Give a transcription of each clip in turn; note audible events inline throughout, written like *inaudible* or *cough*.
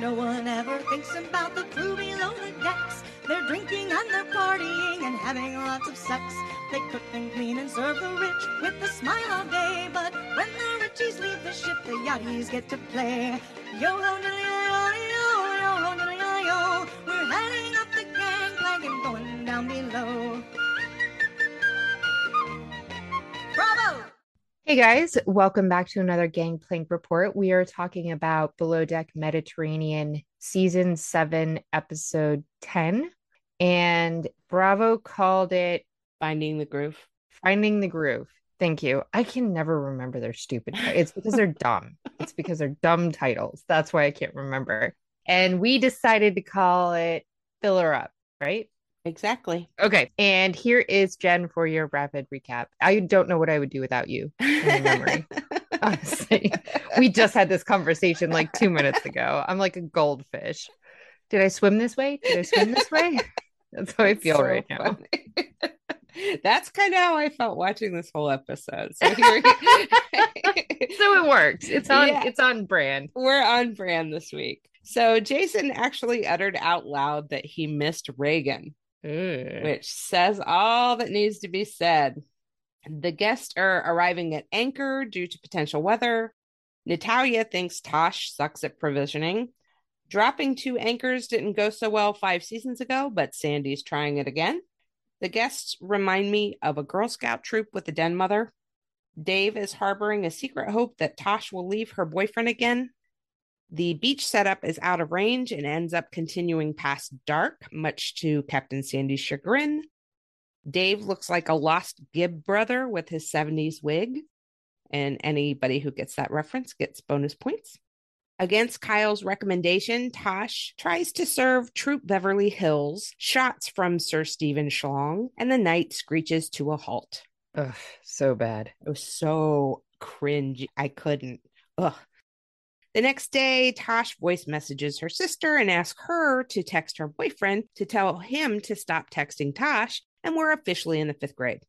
No one ever thinks about the crew below the decks. They're drinking and they're partying and having lots of sex. They cook and clean and serve the rich with a smile all day. But when the richies leave the ship, the yachties get to play. Yo ho diddly yo yo yo ho diddly yo. We're heading up the gangplank and going down below. Hey guys, welcome back to another Gangplank Report. We are talking about Below Deck Mediterranean Season 7, Episode 10. And Bravo called it Finding the Groove. Finding the Groove. Thank you. I can never remember their stupid. It's because they're dumb. It's because they're dumb titles. That's why I can't remember. And we decided to call it Filler Up, right? Exactly. Okay. And here is Jen for your rapid recap. I don't know what I would do without you memory. *laughs* Honestly, we just had this conversation like two minutes ago. I'm like a goldfish. Did I swim this way? Did I swim this way? That's how I feel So right now. *laughs* That's kind of how I felt watching this whole episode. So *laughs* here So it works. It's on. Yeah. It's on brand. we're on brand this week. So Jason actually uttered out loud that he missed Reagan, Mm. which says all that needs to be said. The guests are arriving at anchor due to potential weather. Natalia thinks Tosh sucks at provisioning. Dropping two anchors didn't go so well five seasons ago, but Sandy's trying it again. The guests remind me of a Girl Scout troop with a den mother. Dave is harboring a secret hope that Tosh will leave her boyfriend again. The beach setup is out of range and ends up continuing past dark, much to Captain Sandy's chagrin. Dave looks like a lost Gibb brother with his 70s wig, and anybody who gets that reference gets bonus points. Against Kyle's recommendation, Tosh tries to serve Troop Beverly Hills shots from Sir Stephen Schlong, and the night screeches to a halt. Ugh, so bad. It was so cringe. I couldn't. Ugh. The next day, Tosh voice messages her sister and asks her to text her boyfriend to tell him to stop texting Tosh, and we're officially in the fifth grade.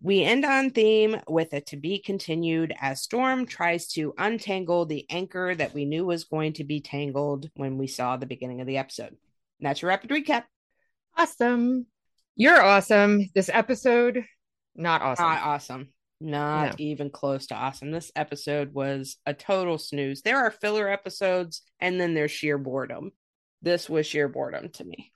We end on theme with a to be continued as Storm tries to untangle the anchor that we knew was going to be tangled when we saw the beginning of the episode. And that's your rapid recap. Awesome. You're awesome. This episode, not awesome. Not awesome. Not No. even close to awesome. This episode was a total snooze. There are filler episodes and then there's sheer boredom. This was sheer boredom to me.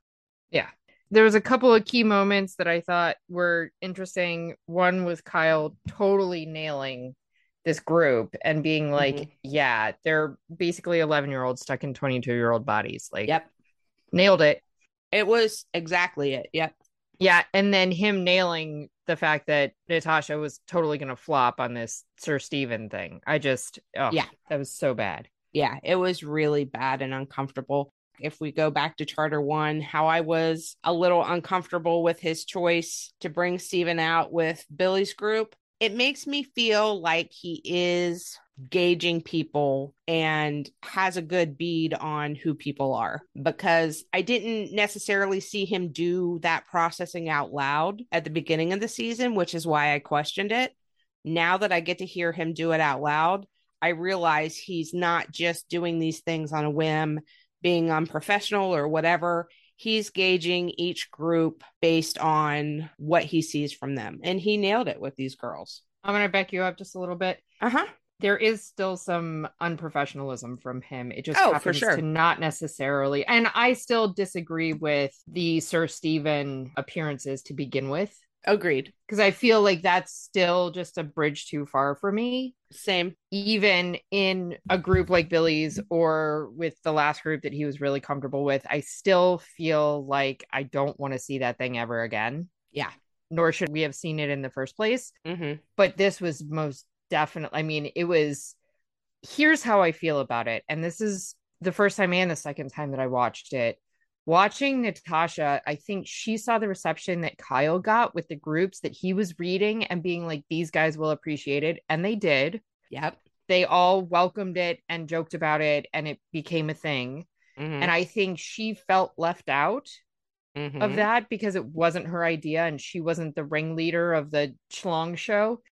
Yeah. There was a couple of key moments that I thought were interesting. One was Kyle totally nailing this group and being like, Mhm. yeah, they're basically 11 year olds stuck in 22 year old bodies. Like, Yep. nailed it. It was exactly it. Yep. Yeah. And then him nailing the fact that Natasha was totally going to flop on this Sir Stephen thing. I just, oh, Yeah. that was so bad. Yeah. It was really bad and uncomfortable. If we go back to Charter One, how I was a little uncomfortable with his choice to bring Steven out with Billy's group, it makes me feel like he is gauging people and has a good bead on who people are because I didn't necessarily see him do that processing out loud at the beginning of the season, which is why I questioned it. Now that I get to hear him do it out loud, I realize he's not just doing these things on a whim, being unprofessional or whatever. He's gauging each group based on what he sees from them. And he nailed it with these girls. I'm going to back you up just a little bit. Uh huh. There is still some unprofessionalism from him. It just Oh, happens sure. to not necessarily. And I still disagree with the Sir Stephen appearances to begin with Agreed. because I feel like that's still just a bridge too far for me. Same. Even in a group like Billy's or with the last group that he was really comfortable with, I still feel like I don't want to see that thing ever again. Yeah. Nor should we have seen it in the first place hmm but this was most definitely i mean it was here's how i feel about it and this is the first time and the second time that i watched it watching natasha i think she saw the reception that kyle got with the groups that he was reading and being like these guys will appreciate it and they did Yep. they all welcomed it and joked about it and it became a thing Mhm. and i think she felt left out Mhm. of that because it wasn't her idea and she wasn't the ringleader of the Schlong show.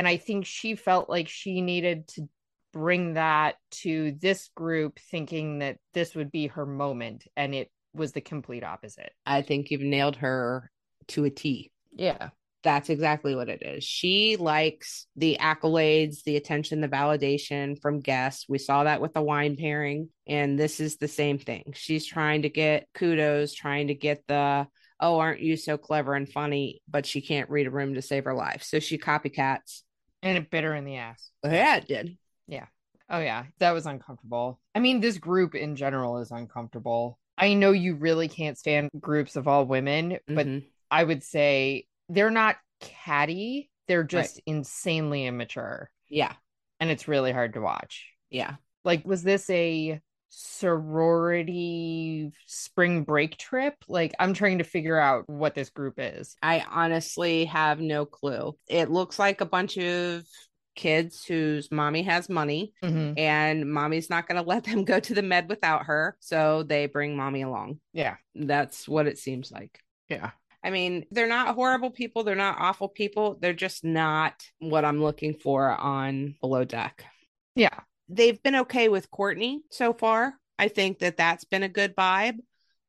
And I think she felt like she needed to bring that to this group, thinking that this would be her moment. And it was the complete opposite. I think you've nailed her to a T. Yeah. That's exactly what it is. She likes the accolades, the attention, the validation from guests. We saw that with the wine pairing. And this is the same thing. She's trying to get kudos, trying to get the, oh, aren't you so clever and funny? But she can't read a room to save her life. So she copycats. And it bit her in the ass. Yeah, it did. Yeah. Oh, yeah. That was uncomfortable. I mean, this group in general is uncomfortable. I know you really can't stand groups of all women, but Mhm. I would say they're not catty. They're just insanely immature. yeah, and it's really hard to watch. yeah. Like, was this a sorority spring break trip? Like, I'm trying to figure out what this group is. I honestly have no clue. It looks like a bunch of kids whose mommy has money Mhm. and mommy's not going *laughs* to let them go to the med without her. So they bring mommy along. Yeah. That's what it seems like. Yeah. I mean, they're not horrible people. They're not awful people. They're just not what I'm looking for on Below Deck. Yeah. They've been okay with Courtney so far. I think that that's been a good vibe,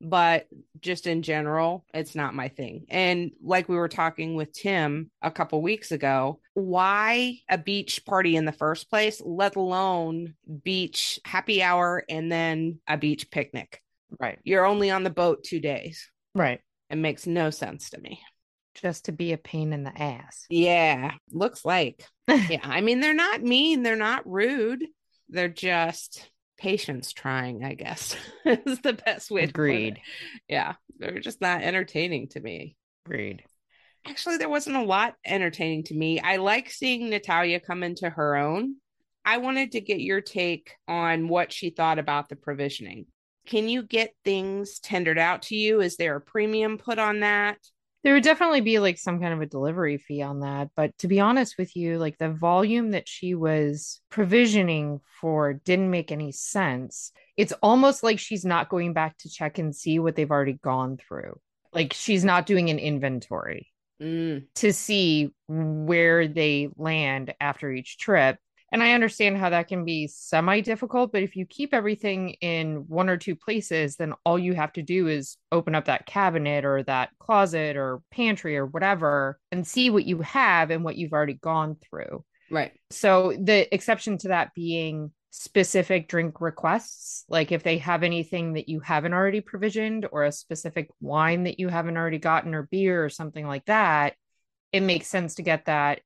but just in general, it's not my thing. And like we were talking with Tim a couple weeks ago, why a beach party in the first place, let alone beach happy hour and then a beach picnic? Right. You're only on the boat two days. Right. It makes no sense to me. Just to be a pain in the ass. Yeah, looks like. *laughs* yeah, I mean, they're not mean, they're not rude. They're just patience trying, I guess, *laughs* is the best way to put it. Agreed. Yeah, they're just not entertaining to me. Agreed. Actually, there wasn't a lot entertaining to me. I like seeing Natalia come into her own. I wanted to get your take on what she thought about the provisioning. Can you get things tendered out to you? Is there a premium put on that? There would definitely be like some kind of a delivery fee on that. But to be honest with you, like the volume that she was provisioning for didn't make any sense. It's almost like she's not going back to check and see what they've already gone through. Like she's not doing an inventory Mm, to see where they land after each trip. And I understand how that can be semi difficult, but if you keep everything in one or two places, then all you have to do is open up that cabinet or that closet or pantry or whatever and see what you have and what you've already gone through. right. So the exception to that being specific drink requests, like if they have anything that you haven't already provisioned or a specific wine that you haven't already gotten or beer or something like that, it makes sense to get that.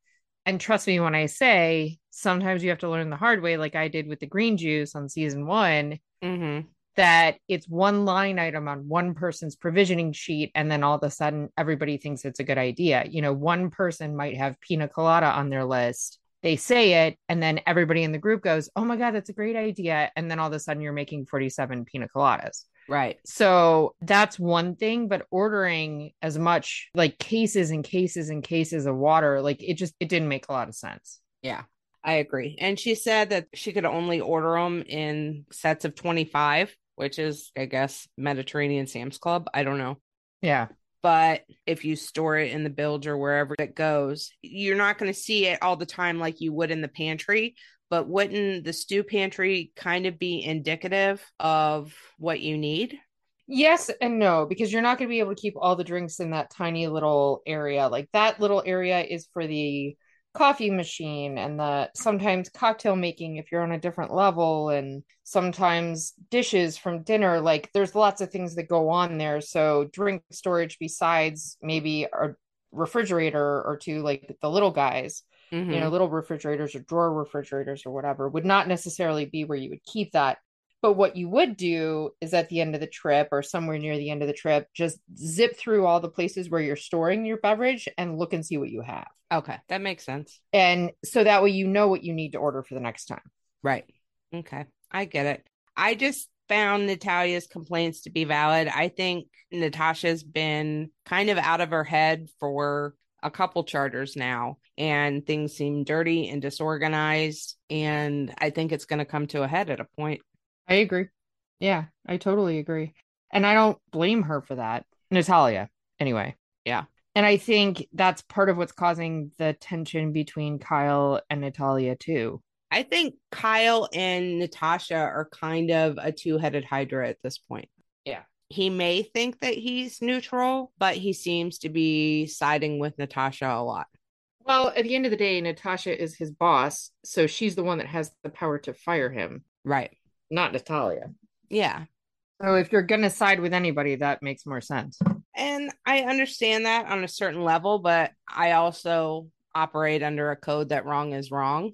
And trust me when I say sometimes you have to learn the hard way, like I did with the green juice on season one, Mm-hmm. that it's one line item on one person's provisioning sheet. And then all of a sudden everybody thinks it's a good idea. You know, one person might have pina colada on their list. They say it, and then everybody in the group goes, Oh my God, that's a great idea. And then all of a sudden you're making 47 pina coladas. Right. So that's one thing, but ordering as much like cases and cases and cases of water, like it just it didn't make a lot of sense. Yeah, I agree. And she said that she could only order them in sets of 25, which is, I guess, Mediterranean Sam's Club. I don't know. Yeah. But if you store it in the bilge or wherever it goes, you're not going to see it all the time like you would in the pantry. But wouldn't the stew pantry kind of be indicative of what you need? Yes and no, because you're not going to be able to keep all the drinks in that tiny little area. Like that little area is for the coffee machine and the sometimes cocktail making if you're on a different level and sometimes dishes from dinner like there's lots of things that go on there so drink storage besides maybe a refrigerator or two like the little guys mm-hmm. you know little refrigerators or drawer refrigerators or whatever would not necessarily be where you would keep that but what you would do is at the end of the trip or somewhere near the end of the trip, just zip through all the places where you're storing your beverage and look and see what you have. Okay, that makes sense. And so that way you know what you need to order for the next time. Right. Okay, I get it. I just found Natalia's complaints to be valid. I think Natasha's been kind of out of her head for a couple charters now and things seem dirty and disorganized and I think it's going to come to a head at a point. I agree. Yeah, I totally agree. And I don't blame her for that. Natalia, anyway. Yeah. And I think that's part of what's causing the tension between Kyle and Natalia, too. I think Kyle and Natasha are kind of a two headed hydra at this point. Yeah. He may think that he's neutral, but he seems to be siding with Natasha a lot. Well, at the end of the day, Natasha is his boss. So she's the one that has the power to fire him. Right not Natalia. Yeah. So if you're going to side with anybody, that makes more sense. And I understand that on a certain level, but I also operate under a code that wrong is wrong.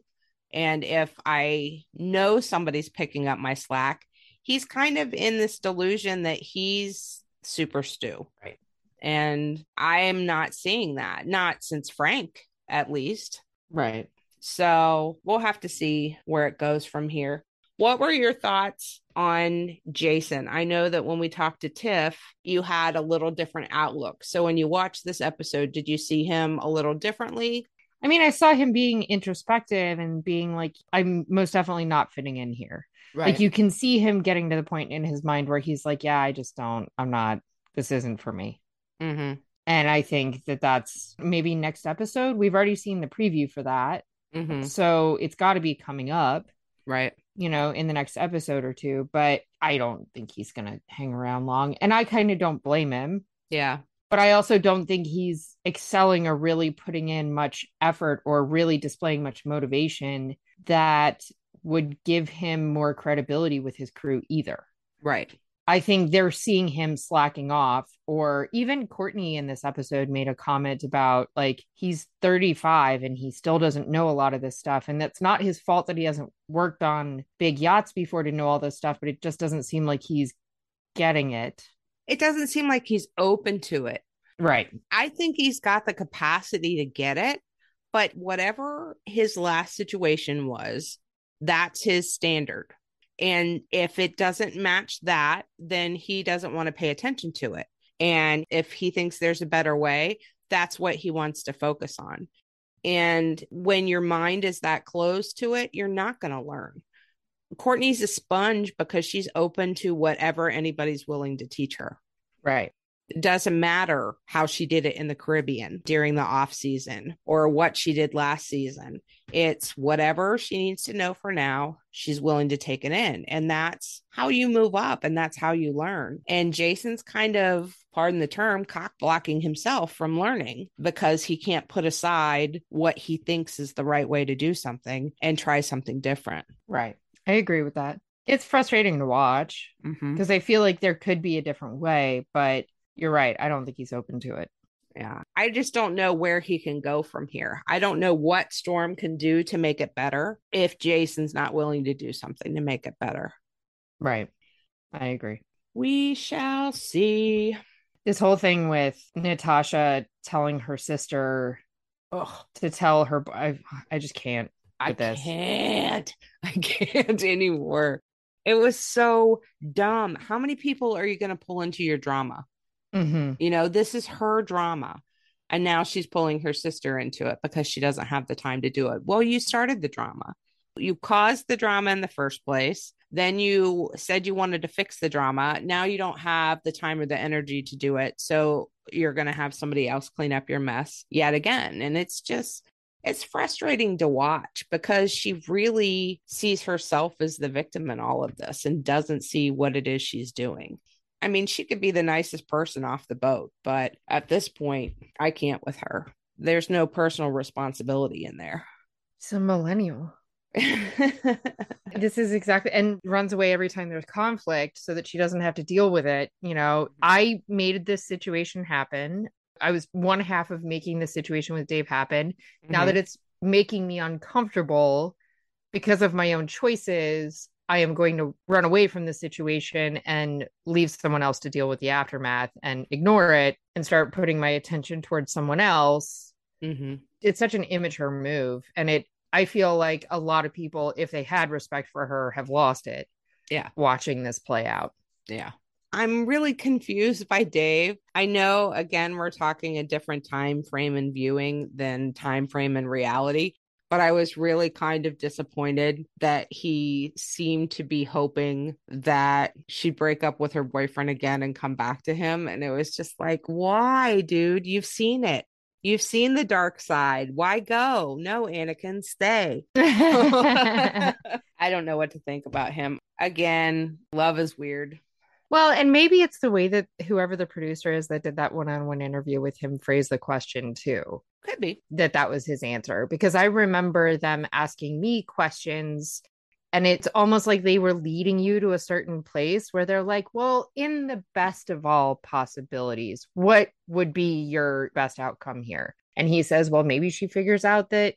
And if I know somebody's picking up my slack, he's kind of in this delusion that he's super Stu. Right. And I am not seeing that, not since Frank, at least. Right. So we'll have to see where it goes from here. What were your thoughts on Jason? I know that when we talked to Tiff, you had a little different outlook. So when you watched this episode, did you see him a little differently? I mean, I saw him being introspective and being like, I'm most definitely not fitting in here. Right. Like you can see him getting to the point in his mind where he's like, yeah, I just don't, I'm not, this isn't for me. Mm-hmm. And I think that that's maybe next episode. We've already seen the preview for that. Mm-hmm. So it's got to be coming up. Right you know, in the next episode or two, but I don't think he's going to hang around long. And I kind of don't blame him. Yeah. But I also don't think he's excelling or really putting in much effort or really displaying much motivation that would give him more credibility with his crew either. Right. I think they're seeing him slacking off. Or even Courtney in this episode made a comment about like he's 35 and he still doesn't know a lot of this stuff. And that's not his fault that he hasn't worked on big yachts before to know all this stuff, but it just doesn't seem like he's getting it. It doesn't seem like he's open to it. Right. I think he's got the capacity to get it, but whatever his last situation was, that's his standard. And if it doesn't match that, then he doesn't want to pay attention to it. And if he thinks there's a better way, that's what he wants to focus on. And when your mind is that close to it, you're not going to learn. Courtney's a sponge because she's open to whatever anybody's willing to teach her. Right. It doesn't matter how she did it in the Caribbean during the off season or what she did last season. It's whatever she needs to know for now, she's willing to take it in. And that's how you move up and that's how you learn. And Jason's kind of, pardon the term, cock blocking himself from learning because he can't put aside what he thinks is the right way to do something and try something different. Right. I agree with that. It's frustrating to watch because mm-hmm. I feel like there could be a different way, but you're right. I don't think he's open to it. Yeah. I just don't know where he can go from here. I don't know what Storm can do to make it better if Jason's not willing to do something to make it better. Right. I agree. We shall see. This whole thing with Natasha telling her sister ugh, to tell her, I, I just can't. I this. can't. *laughs* I can't anymore. It was so dumb. How many people are you going to pull into your drama? Mm-hmm. You know, this is her drama. And now she's pulling her sister into it because she doesn't have the time to do it. Well, you started the drama. You caused the drama in the first place. Then you said you wanted to fix the drama. Now you don't have the time or the energy to do it. So you're going to have somebody else clean up your mess yet again. And it's just, it's frustrating to watch because she really sees herself as the victim in all of this and doesn't see what it is she's doing. I mean, she could be the nicest person off the boat, but at this point, I can't with her. there's no personal responsibility in there. It's a millennial. *laughs* this is exactly and runs away every time there's conflict so that she doesn't have to deal with it. You know, I made this situation happen. I was one half of making the situation with Dave happen. Mm-hmm. Now that it's making me uncomfortable because of my own choices, I am going to run away from the situation and leave someone else to deal with the aftermath and ignore it and start putting my attention towards someone else. Mm-hmm. It's such an immature move. And it, I feel like a lot of people, if they had respect for her, have lost it. Yeah. Watching this play out. Yeah. I'm really confused by Dave. I know again we're talking a different time frame and viewing than time frame and reality, but I was really kind of disappointed that he seemed to be hoping that she'd break up with her boyfriend again and come back to him and it was just like, "Why, dude? You've seen it. You've seen the dark side. Why go? No, Anakin, stay." *laughs* *laughs* I don't know what to think about him. Again, love is weird. Well, and maybe it's the way that whoever the producer is that did that one-on-one interview with him phrased the question too. Could be that that was his answer because I remember them asking me questions and it's almost like they were leading you to a certain place where they're like, "Well, in the best of all possibilities, what would be your best outcome here?" And he says, "Well, maybe she figures out that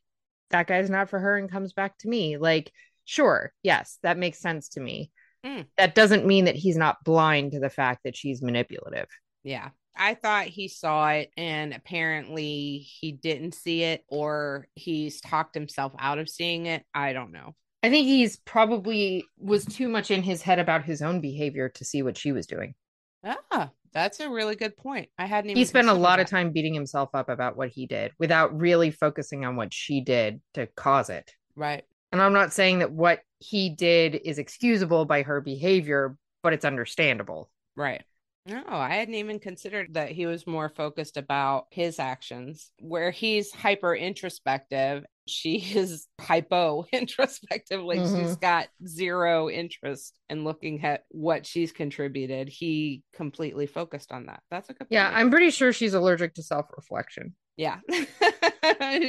that guy's not for her and comes back to me." Like, sure, yes, that makes sense to me Mm. That doesn't mean that he's not blind to the fact that she's manipulative. Yeah. I thought he saw it and apparently he didn't see it or he's talked himself out of seeing it. I don't know. I think he's probably was too much in his head about his own behavior to see what she was doing. Ah, that's a really good point. I hadn't even He spent a lot of time beating himself up about what he did without really focusing on what she did to cause it. Right. And I'm not saying that what he did is excusable by her behavior, but it's understandable. Right. No, I hadn't even considered that he was more focused about his actions, where he's hyper introspective. She *laughs* is hypo introspective. Like mm-hmm. she's got zero interest in looking at what she's contributed. He completely focused on that. That's a good Yeah, point. I'm pretty sure she's allergic to self reflection. Yeah. *laughs*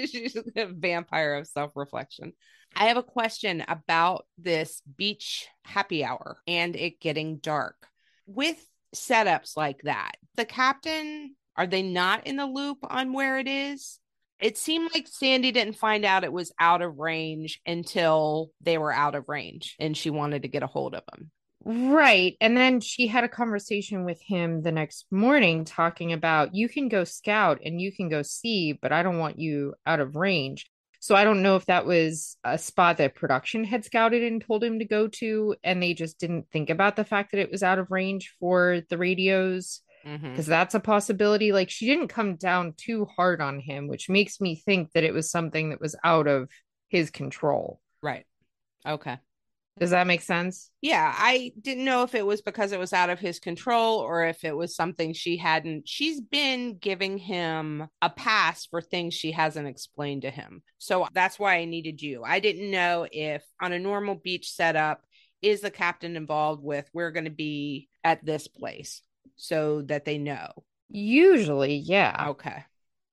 she's a vampire of self reflection. I have a question about this beach happy hour and it getting dark. With setups like that, the captain, are they not in the loop on where it is? It seemed like Sandy didn't find out it was out of range until they were out of range and she wanted to get a hold of him. Right. And then she had a conversation with him the next morning talking about you can go scout and you can go see, but I don't want you out of range. So I don't know if that was a spot that production had scouted and told him to go to, and they just didn't think about the fact that it was out of range for the radios. Because mm-hmm. that's a possibility. Like she didn't come down too hard on him, which makes me think that it was something that was out of his control. Right. Okay. Does that make sense? Yeah, I didn't know if it was because it was out of his control or if it was something she hadn't. She's been giving him a pass for things she hasn't explained to him. So that's why I needed you. I didn't know if on a normal beach setup, is the captain involved with we're going to be at this place so that they know? Usually, yeah. Okay.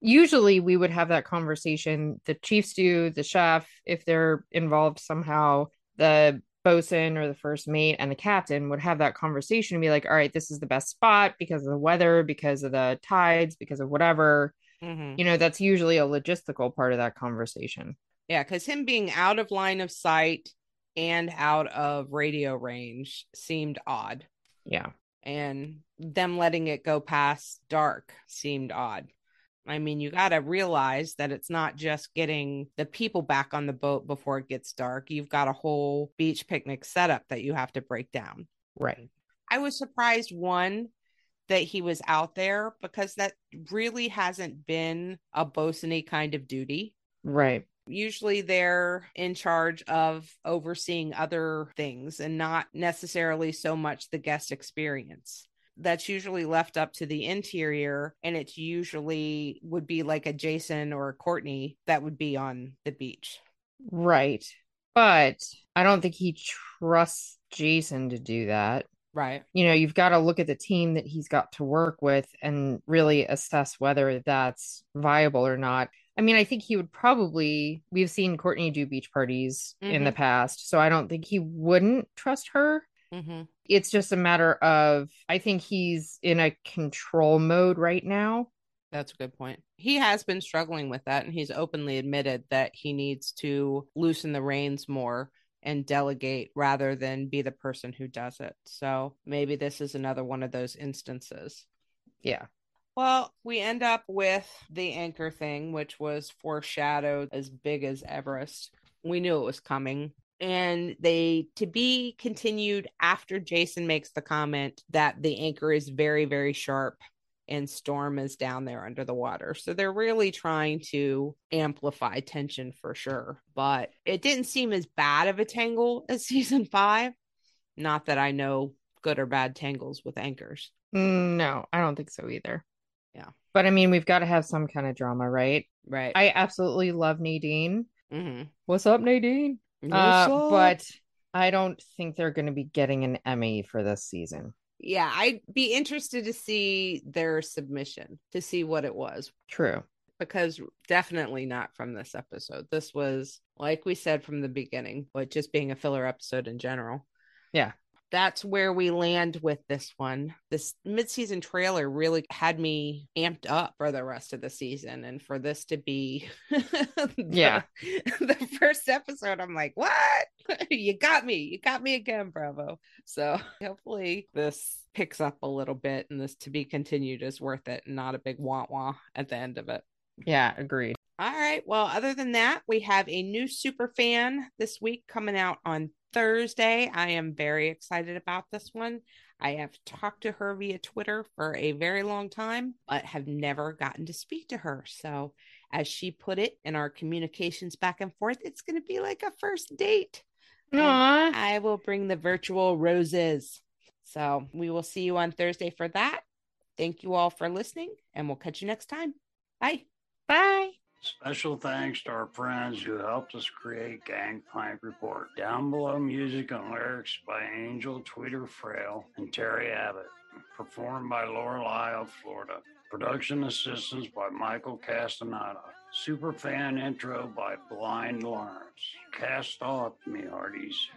Usually we would have that conversation. The chiefs do, the chef, if they're involved somehow, the bosun or the first mate and the captain would have that conversation and be like, all right, this is the best spot because of the weather, because of the tides, because of whatever. Mm-hmm. You know, that's usually a logistical part of that conversation. Yeah, because him being out of line of sight and out of radio range seemed odd. Yeah. And them letting it go past dark seemed odd. I mean, you got to realize that it's not just getting the people back on the boat before it gets dark. You've got a whole beach picnic setup that you have to break down. Right. I was surprised, one, that he was out there because that really hasn't been a bosun kind of duty. Right. Usually they're in charge of overseeing other things and not necessarily so much the guest experience that's usually left up to the interior and it's usually would be like a Jason or a Courtney that would be on the beach. Right. But I don't think he trusts Jason to do that. Right. You know, you've got to look at the team that he's got to work with and really assess whether that's viable or not. I mean, I think he would probably, we've seen Courtney do beach parties in the mm-hmm. past. So I don't think he wouldn't trust her. Mm-hmm. It's just a matter of, I think he's in a control mode right now. That's a good point. He has been struggling with that, and he's openly admitted that he needs to loosen the reins more and delegate rather than be the person who does it. So maybe this is another one of those instances. Yeah. Well, we end up with the anchor thing, which was foreshadowed as big as Everest. We knew it was coming. And they to be continued after Jason makes the comment that the anchor is very, very sharp and Storm is down there under the water. So they're really trying to amplify tension for sure. But it didn't seem as bad of a tangle as *laughs* season five. Not that I know good or bad tangles with anchors. No, I don't think so either. Yeah. But I mean, we've got to have some kind of drama, right? Right. I absolutely love Nadine. mm-hmm. What's up, Nadine? Uh, but I don't think they're going to be getting an Emmy for this season. yeah, I'd be interested to see their submission to see what it was True. because definitely not from this episode. This was, like we said from the beginning, but just being a filler episode in general. Yeah. That's where we land with this one. This mid-season trailer really had me amped up for the rest of the season, and for this to be, *laughs* the, Yeah. *laughs* the first episode, I'm like, what? *laughs* you got me, you got me again, Bravo. So hopefully this picks up a little bit, and this to be continued is worth it, and not a big wah wah at the end of it. Yeah, agreed. All right. Well, other than that, we have a new super fan this week coming out on Thursday. I am very excited about this one. I have talked to her via Twitter for a very long time, but have never gotten to speak to her. So, as she put it in our communications back and forth, it's going to be like a first date. And Aw. I will bring the virtual roses. So, we will see you on Thursday for that. Thank you all for listening, and we'll catch you next time. Bye. Bye. Special thanks to our friends who helped us create Gangplank Report. Down below, music and lyrics by Angel Tweeter Frail and Terry Abbott. Performed by Lorelei of Florida. Production assistance by Michael Castaneda. Superfan intro by Blind Lawrence. Cast off, me hearties.